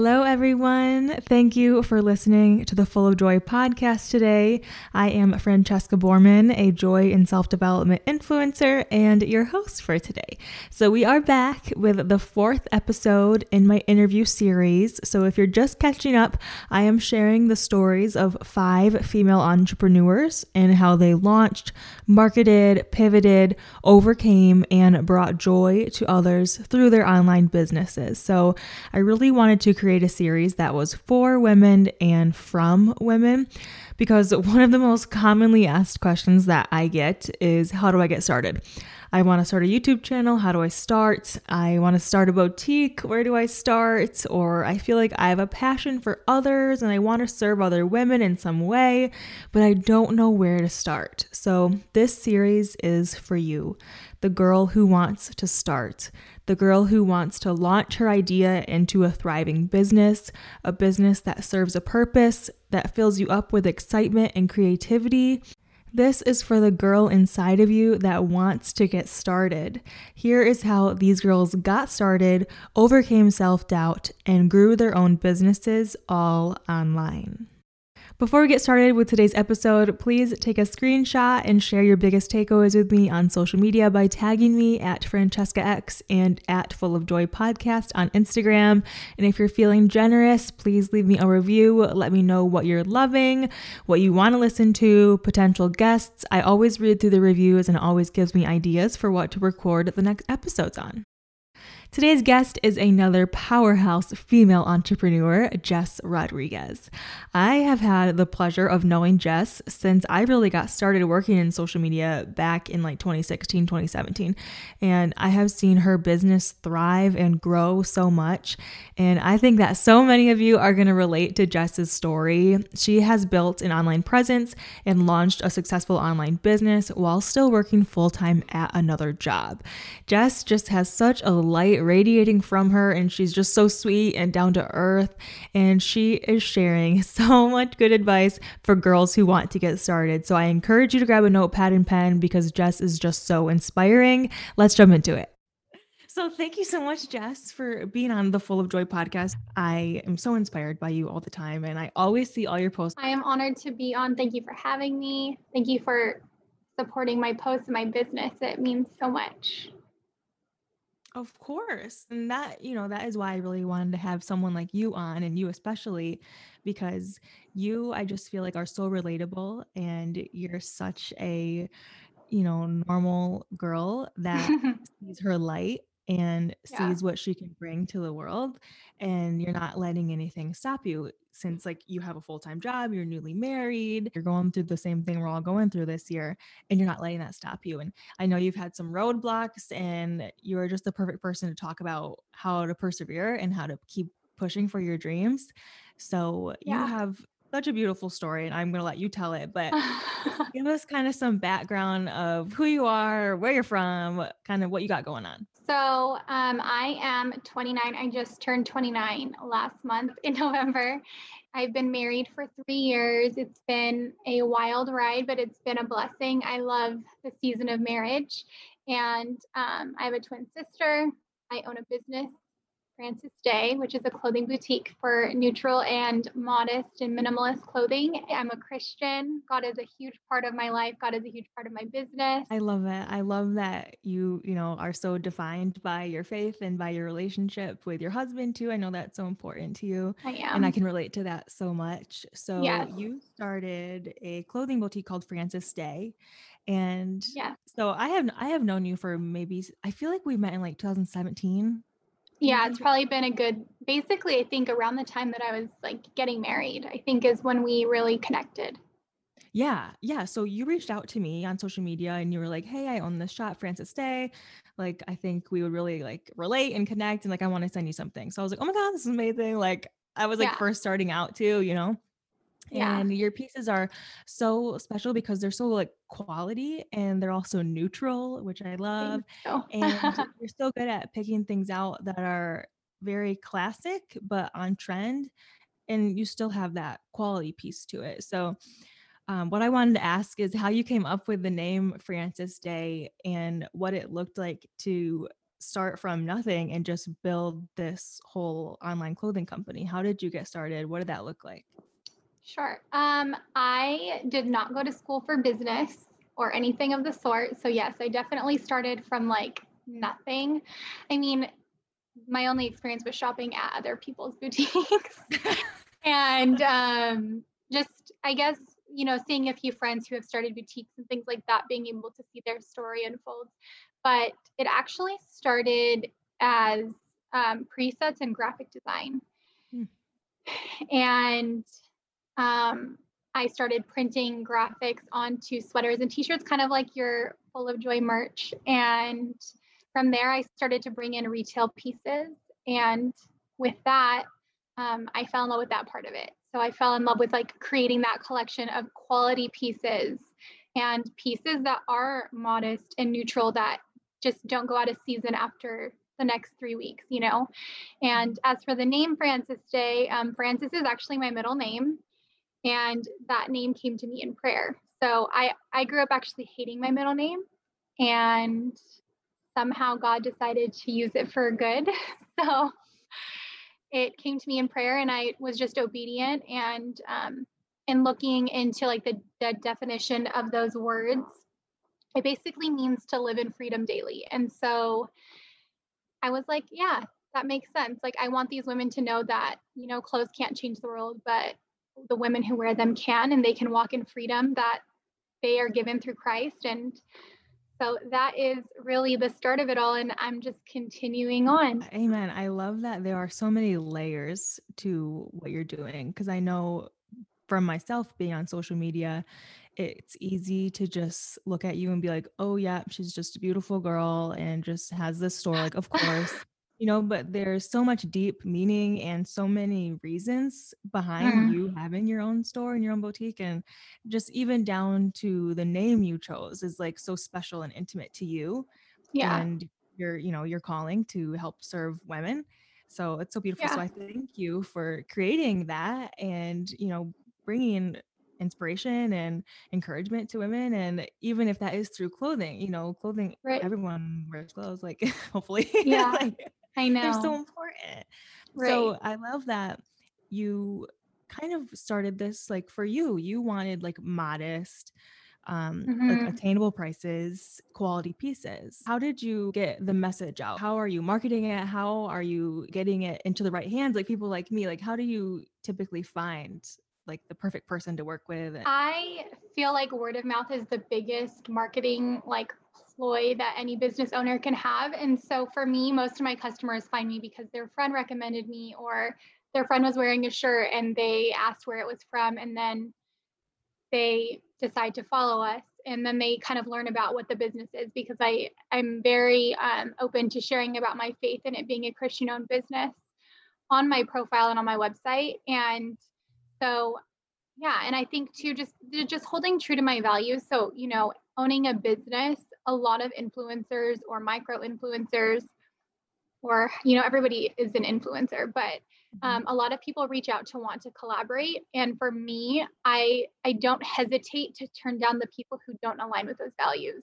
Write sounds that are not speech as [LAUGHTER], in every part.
Hello, everyone. Thank you for listening to the Full of Joy podcast today. I am Francesca Borman, a joy and self development influencer, and your host for today. So, we are back with the fourth episode in my interview series. So, if you're just catching up, I am sharing the stories of five female entrepreneurs and how they launched, marketed, pivoted, overcame, and brought joy to others through their online businesses. So, I really wanted to to create a series that was for women and from women because one of the most commonly asked questions that I get is how do I get started? I want to start a YouTube channel. How do I start? I want to start a boutique. Where do I start? Or I feel like I have a passion for others and I want to serve other women in some way, but I don't know where to start. So, this series is for you, the girl who wants to start, the girl who wants to launch her idea into a thriving business, a business that serves a purpose, that fills you up with excitement and creativity. This is for the girl inside of you that wants to get started. Here is how these girls got started, overcame self doubt, and grew their own businesses all online. Before we get started with today's episode, please take a screenshot and share your biggest takeaways with me on social media by tagging me at Francesca X and at Full of Joy Podcast on Instagram. And if you're feeling generous, please leave me a review. Let me know what you're loving, what you want to listen to, potential guests. I always read through the reviews and it always gives me ideas for what to record the next episodes on. Today's guest is another powerhouse female entrepreneur, Jess Rodriguez. I have had the pleasure of knowing Jess since I really got started working in social media back in like 2016, 2017. And I have seen her business thrive and grow so much. And I think that so many of you are going to relate to Jess's story. She has built an online presence and launched a successful online business while still working full time at another job. Jess just has such a light radiating from her, and she's just so sweet and down to earth. And she is sharing [LAUGHS] so much good advice for girls who want to get started. So I encourage you to grab a notepad and pen because Jess is just so inspiring. Let's jump into it. So thank you so much, Jess, for being on the Full of Joy podcast. I am so inspired by you all the time, and I always see all your posts. I am honored to be on. Thank you for having me. Thank you for supporting my posts and my business. It means so much. Of course. And that, you know, that is why I really wanted to have someone like you on and you especially because you I just feel like are so relatable and you're such a you know, normal girl that [LAUGHS] sees her light and Yeah. sees what she can bring to the world and you're not letting anything stop you since like you have a full-time job you're newly married you're going through the same thing we're all going through this year and you're not letting that stop you and i know you've had some roadblocks and you're just the perfect person to talk about how to persevere and how to keep pushing for your dreams so you Yeah. have such a beautiful story and i'm going to let you tell it but [LAUGHS] give us kind of some background of who you are where you're from what, kind of what you got going on So um, I am 29. I just turned 29 last month in [LAUGHS] November. I've been married for three years. It's been a wild ride, but it's been a blessing. I love the season of marriage. And um, I have a twin sister. I own a business, Frances Day, which is a clothing boutique for neutral and modest and minimalist clothing. I'm a Christian. God is a huge part of my life. God is a huge part of my business. I love it. I love that you, you know, are so defined by your faith and by your relationship with your husband too. I know that's so important to you. I am. And I can relate to that so much. So Yes. you started a clothing boutique called Frances Day. And Yeah. so I have I have known you for maybe I feel like we met in like 2017. Yeah, mm-hmm. it's probably been a good basically I think around the time that I was like getting married, I think is when we really connected. Yeah, yeah. So you reached out to me on social media and you were like, "Hey, I own this shop, Frances Day. Like, I think we would really like relate and connect, and like, I want to send you something." So I was like, "Oh my god, this is amazing!" Like, I was like Yeah. first starting out too, you know. Yeah. And your pieces are so special because they're so like quality and they're also neutral, which I love. You. And [LAUGHS] you're so good at picking things out that are very classic but on trend, and you still have that quality piece to it. So um, what I wanted to ask is how you came up with the name Frances Day and what it looked like to start from nothing and just build this whole online clothing company? How did you get started? What did that look like? Sure. Um, I did not go to school for business or anything of the sort. So, yes, I definitely started from like nothing. I mean, my only experience was shopping at other people's [LAUGHS] boutiques and um, just, I guess, you know, seeing a few friends who have started boutiques and things like that, being able to see their story unfold. But it actually started as um, presets and graphic design. Hmm. And um, I started printing graphics onto sweaters and t-shirts, kind of like your Full of Joy merch. And from there, I started to bring in retail pieces. And with that, um, I fell in love with that part of it. So I fell in love with like creating that collection of quality pieces and pieces that are modest and neutral that just don't go out of season after the next three weeks, you know. And as for the name Frances Day, um, Frances is actually my middle name and that name came to me in prayer. So I I grew up actually hating my middle name and somehow God decided to use it for good. [LAUGHS] So it came to me in prayer and I was just obedient and um in looking into like the, the definition of those words it basically means to live in freedom daily. And so I was like, yeah, that makes sense. Like I want these women to know that, you know, clothes can't change the world, but the women who wear them can and they can walk in freedom that they are given through Christ. And so that is really the start of it all. And I'm just continuing on. Amen. I love that there are so many layers to what you're doing because I know from myself being on social media, it's easy to just look at you and be like, oh, yeah, she's just a beautiful girl and just has this store. Like, of course you know but there's so much deep meaning and so many reasons behind mm. you having your own store and your own boutique and just even down to the name you chose is like so special and intimate to you yeah and you're you know you're calling to help serve women so it's so beautiful yeah. so i thank you for creating that and you know bringing inspiration and encouragement to women and even if that is through clothing you know clothing right. everyone wears clothes like [LAUGHS] hopefully yeah like, I know. [LAUGHS] They're so important. Right. So I love that you kind of started this like for you. You wanted like modest, um, mm-hmm. like attainable prices, quality pieces. How did you get the message out? How are you marketing it? How are you getting it into the right hands? Like people like me, like how do you typically find like the perfect person to work with? I feel like word of mouth is the biggest marketing like ploy that any business owner can have. And so for me, most of my customers find me because their friend recommended me or their friend was wearing a shirt and they asked where it was from. And then they decide to follow us and then they kind of learn about what the business is because I I'm very um, open to sharing about my faith and it being a Christian owned business on my profile and on my website. And so yeah. And I think too just just holding true to my values. So you know owning a business a lot of influencers or micro influencers or you know everybody is an influencer but mm-hmm. um, a lot of people reach out to want to collaborate. And for me i i don't hesitate to turn down the people who don't align with those values.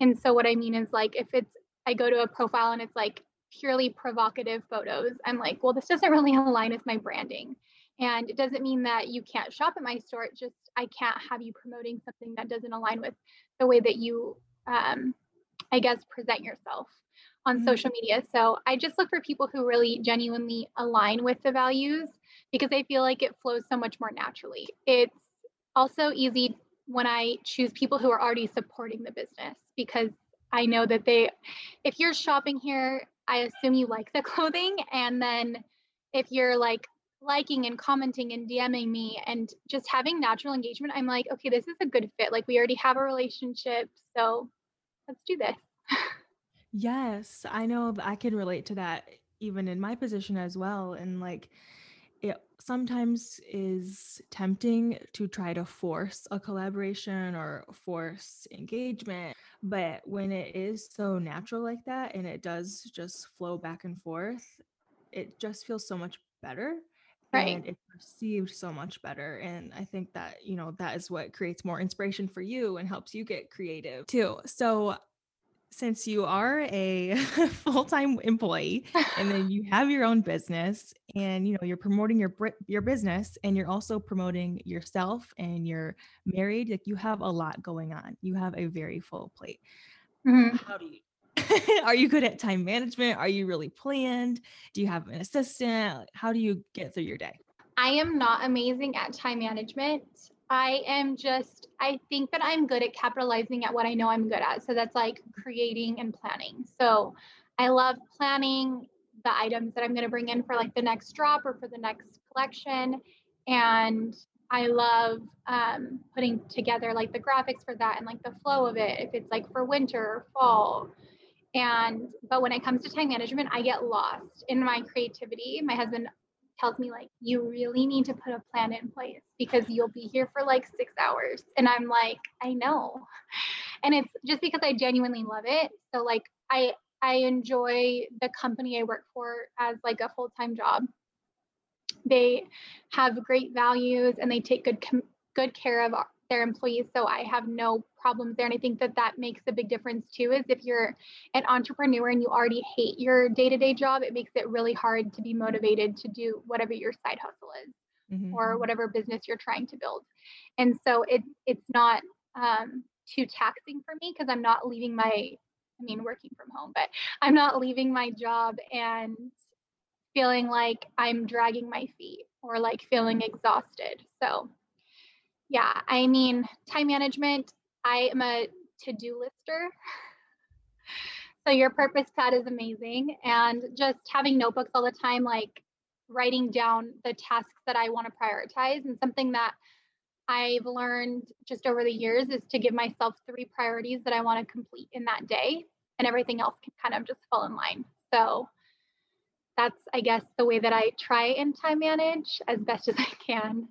And so what i mean is like if it's i go to a profile and it's like purely provocative photos i'm like well this doesn't [LAUGHS] really align with my branding. And it doesn't mean that you can't shop at my store it just i can't have you promoting something that doesn't align with the way that you um, I guess, present yourself on mm-hmm. social media. So I just look for people who really genuinely align with the values because I feel like it flows so much more naturally. It's also easy when I choose people who are already supporting the business because I know that they, if you're shopping here, I assume you like the [LAUGHS] clothing. And then if you're like liking and commenting and DMing me and just having natural engagement, I'm like, okay, this is a good fit. Like we already have a relationship. So let's do this. yes, I know I can relate to that even in my position as well. And like, it sometimes is tempting to try to force a collaboration or force engagement. But when it is so natural like that and it does just flow back and forth, it just feels so much better right. and it's perceived so much better and i think that you know that is what creates more inspiration for you and helps you get creative too. So since you are a [LAUGHS] full-time employee and then you [LAUGHS] have your own business and you know you're promoting your your business and you're also promoting yourself and you're married like you have a lot going on. You have a very full plate. Mm-hmm. how do you [LAUGHS] are you good at time management are you really planned do you have an assistant how do you get through your day i am not amazing at time management I am just, I think that I'm good at capitalizing at what I know I'm good at. So that's like creating and planning. So I love planning the items that I'm going to bring in for like the next drop or for the next collection. And I love um, putting together like the graphics for that and like the flow of it, if it's like for winter or fall. And, but when it comes to time management, I get lost in my creativity. My husband tells me like you really need to put a plan in place because you'll be here for like six hours. And i'm like i know. And it's just because i genuinely love it. So like i i enjoy the company i work for as like a full-time job. They have great values and they take good com- good care of their employees so i have no problems there. And I think that that makes a big difference too. Is if you're an entrepreneur and you already hate your day to day job, it makes it really hard to be motivated to do whatever your side hustle is mm-hmm. or mm-hmm. whatever business you're trying to build. And so it it's not um, too taxing for me because I'm not leaving my I mean working from home, but I'm not leaving my job and feeling like I'm dragging my feet or like feeling exhausted. So yeah, I mean, time management I am a to do lister. so your purpose pad is amazing. And just having notebooks all the time, like writing down the tasks that I want to prioritize. And something that I've learned just over the years is to give myself three priorities that I want to complete in that day, and everything else can kind of just fall in line. So that's, I guess, the way that I try and time manage as best [LAUGHS] as I can.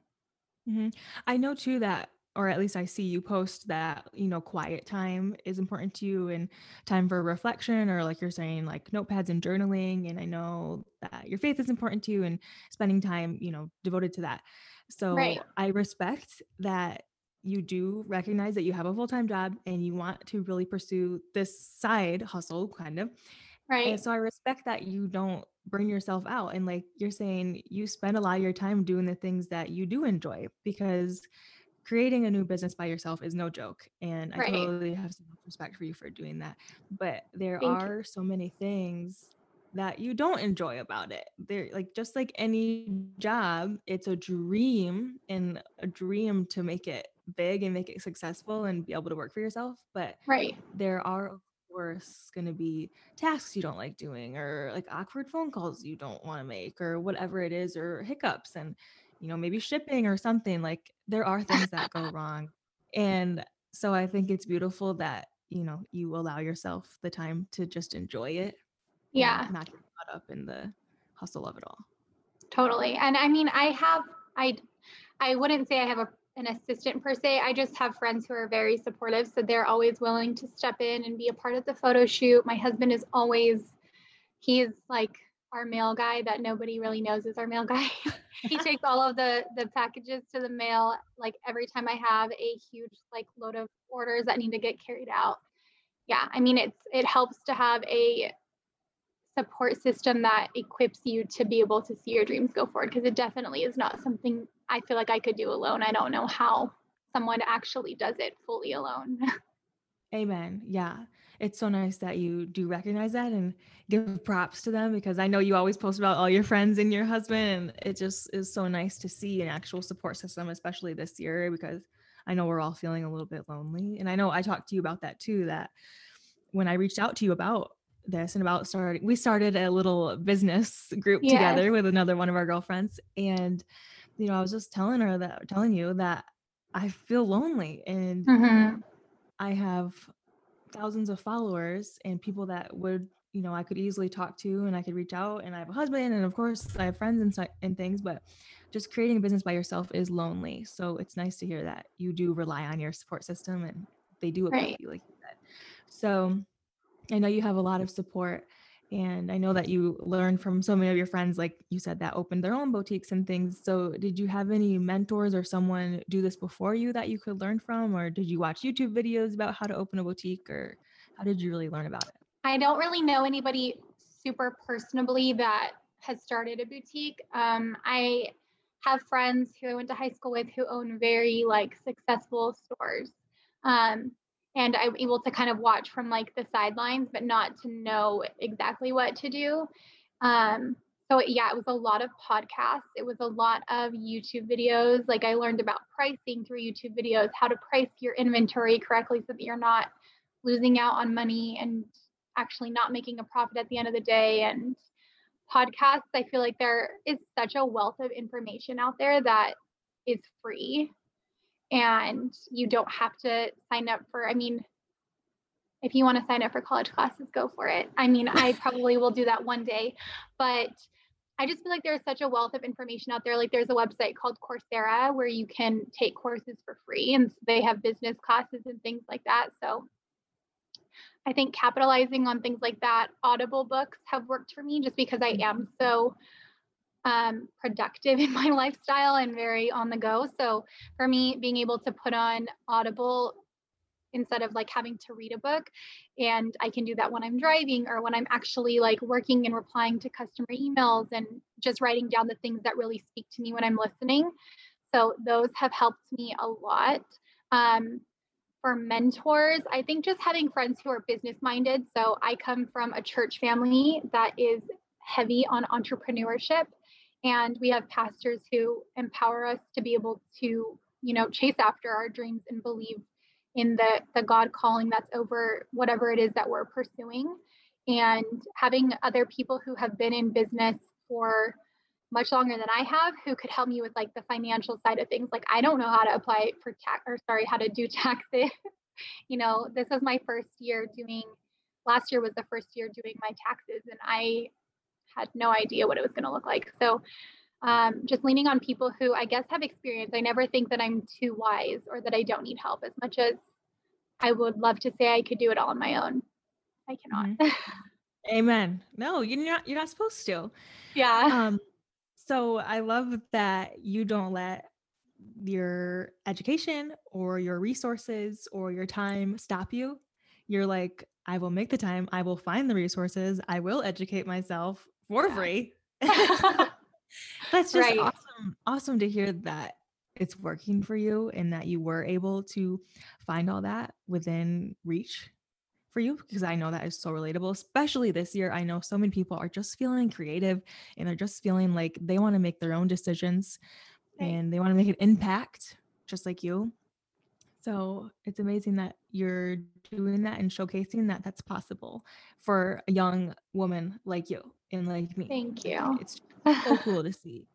Mm-hmm. I know too that or at least I see you post that, you know, quiet time is important to you and time for reflection, or like you're saying, like notepads and journaling. And I know that your faith is important to you and spending time, you know, devoted to that. So right. I respect that you do recognize that you have a full time job and you want to really pursue this side hustle, kind of. Right. And so I respect that you don't burn yourself out. And like you're saying, you spend a lot of your time doing the things that you do enjoy because creating a new business by yourself is no joke and right. i totally have some respect for you for doing that but there Thank are you. so many things that you don't enjoy about it there like just like any job it's a dream and a dream to make it big and make it successful and be able to work for yourself but right there are course going to be tasks you don't like doing or like awkward phone calls you don't want to make or whatever it is or hiccups and you know, maybe shipping or something. Like there are things that go [LAUGHS] wrong. And so I think it's beautiful that, you know, you allow yourself the time to just enjoy it. Yeah. Not get caught up in the hustle of it all. Totally. And I mean, I have, I, I wouldn't say I have a, an assistant per se. I just have friends who are very supportive. So they're always willing to step in and be a part of the photo shoot. My husband is always, he's like our mail guy that nobody really knows is our mail guy. [LAUGHS] he takes all of the the packages to the mail like every time I have a huge like load of orders that need to get carried out. Yeah, I mean it's it helps to have a support system that equips you to be able to see your dreams go forward because it definitely is not something I feel like I could do alone. I don't know how someone actually does it fully alone. [LAUGHS] Amen. Yeah it's so nice that you do recognize that and give props to them because I know you always post about all your friends and your husband. And it just is so nice to see an actual support system, especially this year, because I know we're all feeling a little bit lonely. And I know I talked to you about that too, that when I reached out to you about this and about starting, we started a little business group yes. together with another one of our girlfriends. And, you know, I was just telling her that, telling you that I feel lonely and mm-hmm. I have thousands of followers and people that would you know I could easily talk to and I could reach out and I have a husband and of course I have friends and, and things but just creating a business by yourself is lonely so it's nice to hear that you do rely on your support system and they do right. you like you said so I know you have a lot of support and I know that you learned from so many of your friends, like you said, that opened their own boutiques and things. So, did you have any mentors or someone do this before you that you could learn from? Or did you watch YouTube videos about how to open a boutique? Or how did you really learn about it? I don't really know anybody super personably that has started a boutique. Um, I have friends who I went to high school with who own very like successful stores. Um, and I'm able to kind of watch from like the sidelines, but not to know exactly what to do. Um, so yeah, it was a lot of podcasts. It was a lot of YouTube videos. Like I learned about pricing through YouTube videos, how to price your inventory correctly so that you're not losing out on money and actually not making a profit at the end of the day. And podcasts, I feel like there is such a wealth of information out there that is free and you don't have to sign up for, I mean, if you want to sign up for college classes, go for it. I mean, I [LAUGHS] probably will do that one day, but I just feel like there's such a wealth of information out there. Like there's a website called Coursera where you can take courses for free and they have business classes and things like that. So I think capitalizing on things like that, Audible books have worked for me just because I am so um, productive [LAUGHS] in my lifestyle and very on the go. So for me, being able to put on Audible instead of like having to read a book and i can do that when i'm driving or when i'm actually like working and replying to customer emails and just writing down the things that really speak to me when i'm listening. So those have helped me a lot. Um, for mentors i think just having friends who are business minded so i come from a church family that is heavy on entrepreneurship and we have pastors who empower us to be able to you know chase after our dreams and believe in the the God calling that's over whatever it is that we're pursuing. And having other people who have been in business for much longer than I have who could help me with like the financial side of things. Like I don't know how to apply for tax or sorry how to do [LAUGHS] taxes. You know this was my first year doing last year was the first year doing my taxes. And I had no idea what it was going to look like so um, just leaning on people who I guess have experience. I never think that I'm too wise or that I don't need help as much as I would love to say I could do it all on my own. I cannot. Mm-hmm. [LAUGHS] Amen. No, you're not you're not supposed to. Yeah. Um so I love that you don't let your education or your resources or your time stop you. You're like, I will make the time, I will find the resources, I will educate myself for yeah. free. [LAUGHS] [LAUGHS] That's just right. awesome. Awesome to hear that it's working for you and that you were able to find all that within reach for you because I know that is so relatable, especially this year. I know so many people are just feeling creative and they're just feeling like they want to make their own decisions right. and they want to make an impact just like you. So it's amazing that you're doing that and showcasing that that's possible for a young woman like you and like me. Thank you. It's [LAUGHS] so cool to see.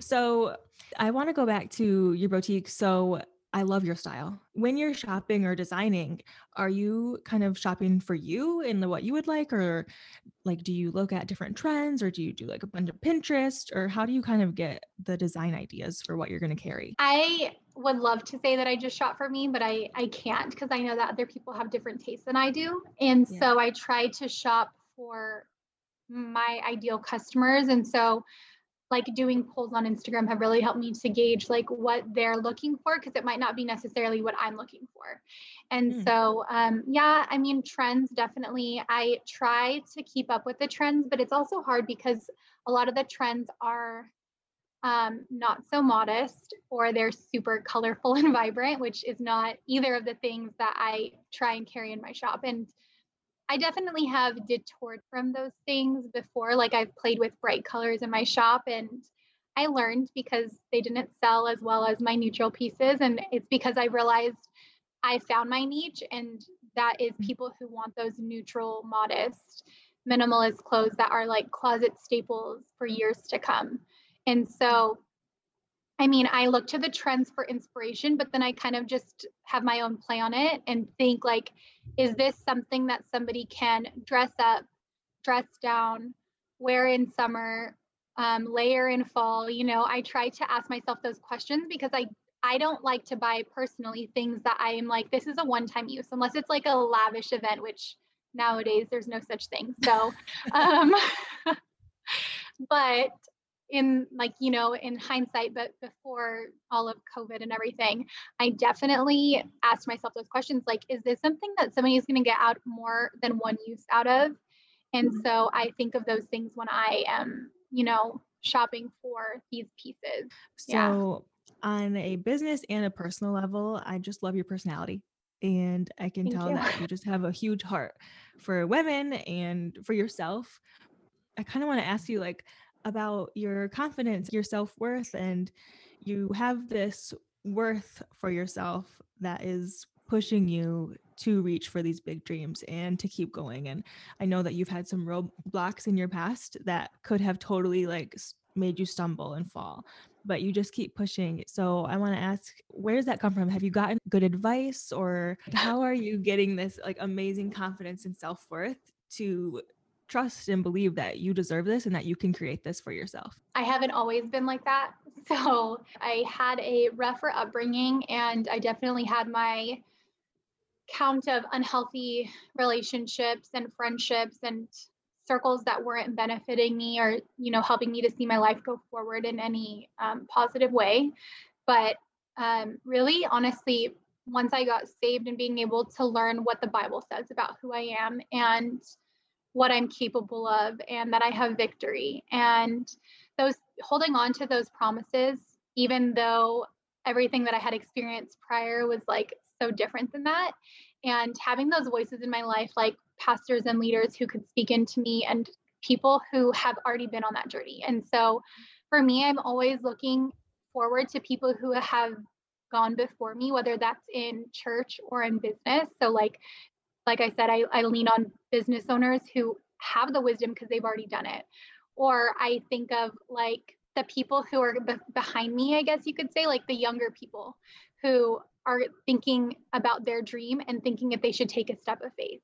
So I want to go back to your boutique. So I love your style. When you're shopping or designing, are you kind of shopping for you and what you would like, or like do you look at different trends, or do you do like a bunch of Pinterest, or how do you kind of get the design ideas for what you're going to carry? I would love to say that I just shop for me, but I I can't because I know that other people have different tastes than I do, and yeah. so I try to shop for my ideal customers, and so like doing polls on Instagram have really helped me to gauge like what they're looking for because it might not be necessarily what I'm looking for. And mm. so, um, yeah, I mean, trends definitely. I try to keep up with the trends, but it's also hard because a lot of the trends are um, not so modest or they're super colorful [LAUGHS] and vibrant, which is not either of the things that I try and carry in my shop. And I definitely have detoured from those things before. Like I've played with bright colors in my shop and I learned because they didn't sell as well as my neutral pieces. And it's because I realized I found my niche and that is mm. people who want those neutral, modest, minimalist clothes that are like closet staples for years to come. And so I mean, I look to the trends for inspiration, but then I kind of just have my own play on it and think like, is this something that somebody can dress up, dress down, wear in summer, um, layer in fall? You know, I try to ask myself those questions because I I don't like to buy personally things that I am like, this is a one-time use, unless it's like a lavish event, which nowadays there's no such thing. So, [LAUGHS] um, [LAUGHS] but in like you know in hindsight but before all of covid and everything i definitely asked myself those questions like is this something that somebody is going to get out more than one use out of and mm-hmm. so i think of those things when i am you know shopping for these pieces so yeah. on a business and a personal level i just love your personality and i can Thank tell you. that you just have a huge heart for women and for yourself i kind of want to ask you like about your confidence, your self worth, and you have this worth for yourself that is pushing you to reach for these big dreams and to keep going. And I know that you've had some roadblocks in your past that could have totally like made you stumble and fall, but you just keep pushing. So I want to ask, where does that come from? Have you gotten good advice or how are you getting this like amazing confidence and self worth to trust and believe that you deserve this and that you can create this for yourself? I haven't always been like that. [LAUGHS] So I had a rougher upbringing and I definitely had my count of unhealthy relationships and friendships and circles that weren't benefiting me or you know helping me to see my life go forward in any um, positive way but um, really honestly once i got saved and being able to learn what the bible says about who i am and what I'm capable of and that I have victory. And those holding on to those promises, even though everything that I had experienced prior was like so different than that. And having those voices in my life, like pastors and leaders who could speak into me and people who have already been on that journey. And so for me, I'm always looking forward to people who have gone before me, whether that's in church or in business. So, like like I said, I, I lean on business owners who have the wisdom because they've already done it. Or I think of like the people who are be- behind me, I guess you could say, like the younger people who are thinking about their dream and thinking if they should take a step of faith.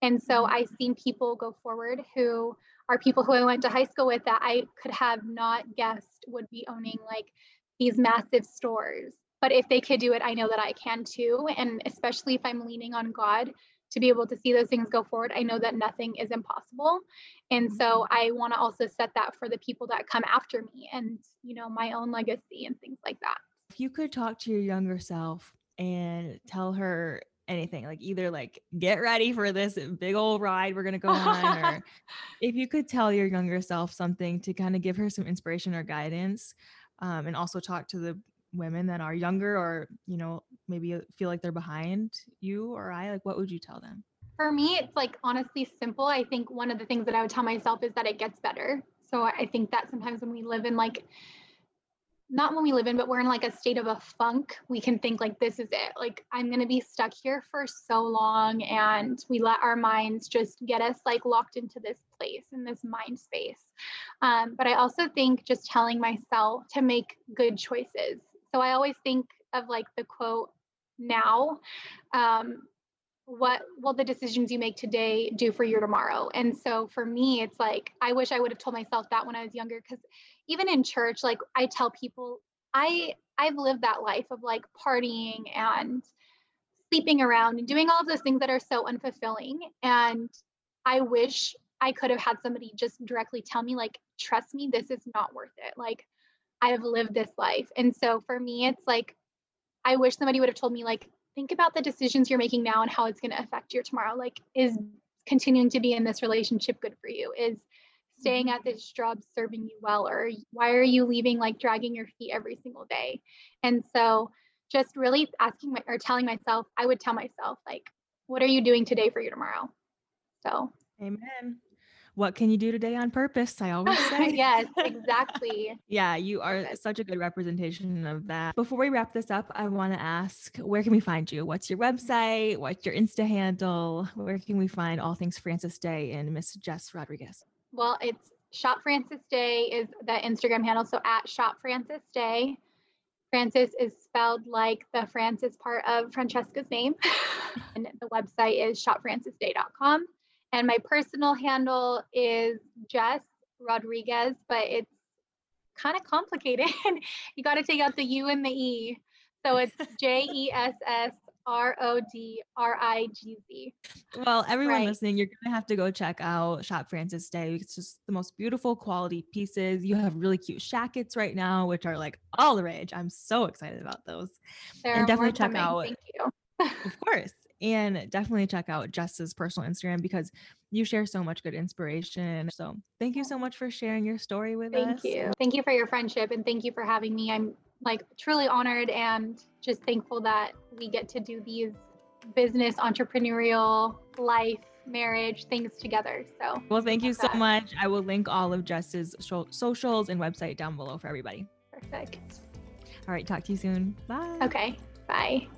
And so mm-hmm. I've seen people go forward who are people who I went to high school with that I could have not guessed would be owning like these massive stores. But if they could do it, I know that I can too. And especially if I'm leaning on God to be able to see those things go forward, I know that nothing is impossible. And so mm-hmm. I want to also set that for the people that come after me and, you know, my own legacy and things like that. If you could talk to your younger self and tell her anything, like either like get ready for this big old ride we're going to go on or [LAUGHS] if you could tell your younger self something to kind of give her some inspiration or guidance um, and also talk to the women that are younger or you know maybe feel like they're behind you or i like what would you tell them? For me it's like honestly simple. I think one of the things that i would tell myself is that it gets better. So i think that sometimes when we live in like not when we live in but we're in like a state of a funk we can think like this is it. Like i'm going to be stuck here for so long and we let our minds just get us like locked into this place in this mind space. Um, but i also think just telling myself to make good choices so I always think of like the quote now. Um, what will the decisions you make today do for your tomorrow? And so for me, it's like, I wish I would have told myself that when I was younger. Cause even in church, like I tell people, I I've lived that life of like partying and sleeping around and doing all of those things that are so unfulfilling. And I wish I could have had somebody just directly tell me, like, trust me, this is not worth it. Like, I've lived this life. And so for me, it's like, I wish somebody would have told me, like, think about the decisions you're making now and how it's going to affect your tomorrow. Like, is continuing to be in this relationship good for you? Is staying at mm-hmm. this job serving you well? Or why are you leaving, like, dragging your feet every single day? And so just really asking my, or telling myself, I would tell myself, like, what are you doing today for your tomorrow? So, amen what can you do today on purpose? I always [LAUGHS] say. yes, [LAUGHS] exactly. yeah, you are such a good representation of that. Before we wrap this up, I want to ask where can we find you? What's your website? What's your Insta handle? Where can we find all things Frances Day and Miss Jess Rodriguez? Well, it's Shop Frances Day is the Instagram handle. So at Shop Frances Day. Frances is spelled like the Frances part of Francesca's name. [LAUGHS] and the website is shopfrancesday.com. And my personal handle is Jess Rodriguez, but it's kind of complicated. [LAUGHS] you got to take out the U and the E. So it's [LAUGHS] J E S S R O D R I G Z. Well, everyone right. listening, you're gonna have to go check out Shop Frances Day. It's just the most beautiful quality pieces. You have really cute shackets right now, which are like all the rage. I'm so excited about those. There and definitely check coming. out. Thank you. [LAUGHS] of course. And definitely check out Jess's personal Instagram because you share so much good inspiration. So thank you so much for sharing your story with thank us. Thank you. Thank you for your friendship and thank you for having me. I'm like truly honored and just thankful that we get to do these business, entrepreneurial, life, marriage things together. So, well, thank you so that. much. I will link all of Jess's socials and website down below for everybody. Perfect. All right. Talk to you soon. Bye. Okay. Bye.